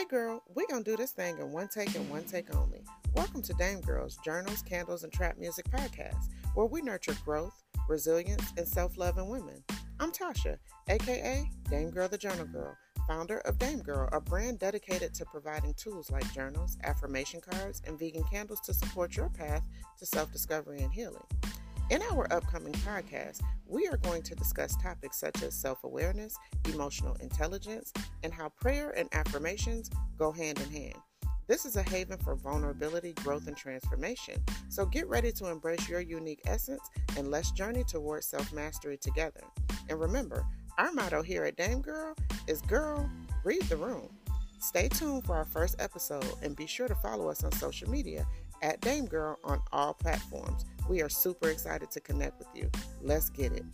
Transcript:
Hey girl, we gonna do this thing in one take and one take only. Welcome to Dame Girls Journals, Candles, and Trap Music Podcast, where we nurture growth, resilience, and self love in women. I'm Tasha, aka Dame Girl the Journal Girl, founder of Dame Girl, a brand dedicated to providing tools like journals, affirmation cards, and vegan candles to support your path to self discovery and healing. In our upcoming podcast, we are going to discuss topics such as self awareness, emotional intelligence, and how prayer and affirmations go hand in hand. This is a haven for vulnerability, growth, and transformation. So get ready to embrace your unique essence and let's journey towards self mastery together. And remember, our motto here at Dame Girl is Girl, read the room. Stay tuned for our first episode and be sure to follow us on social media at Dame Girl on all platforms. We are super excited to connect with you. Let's get it.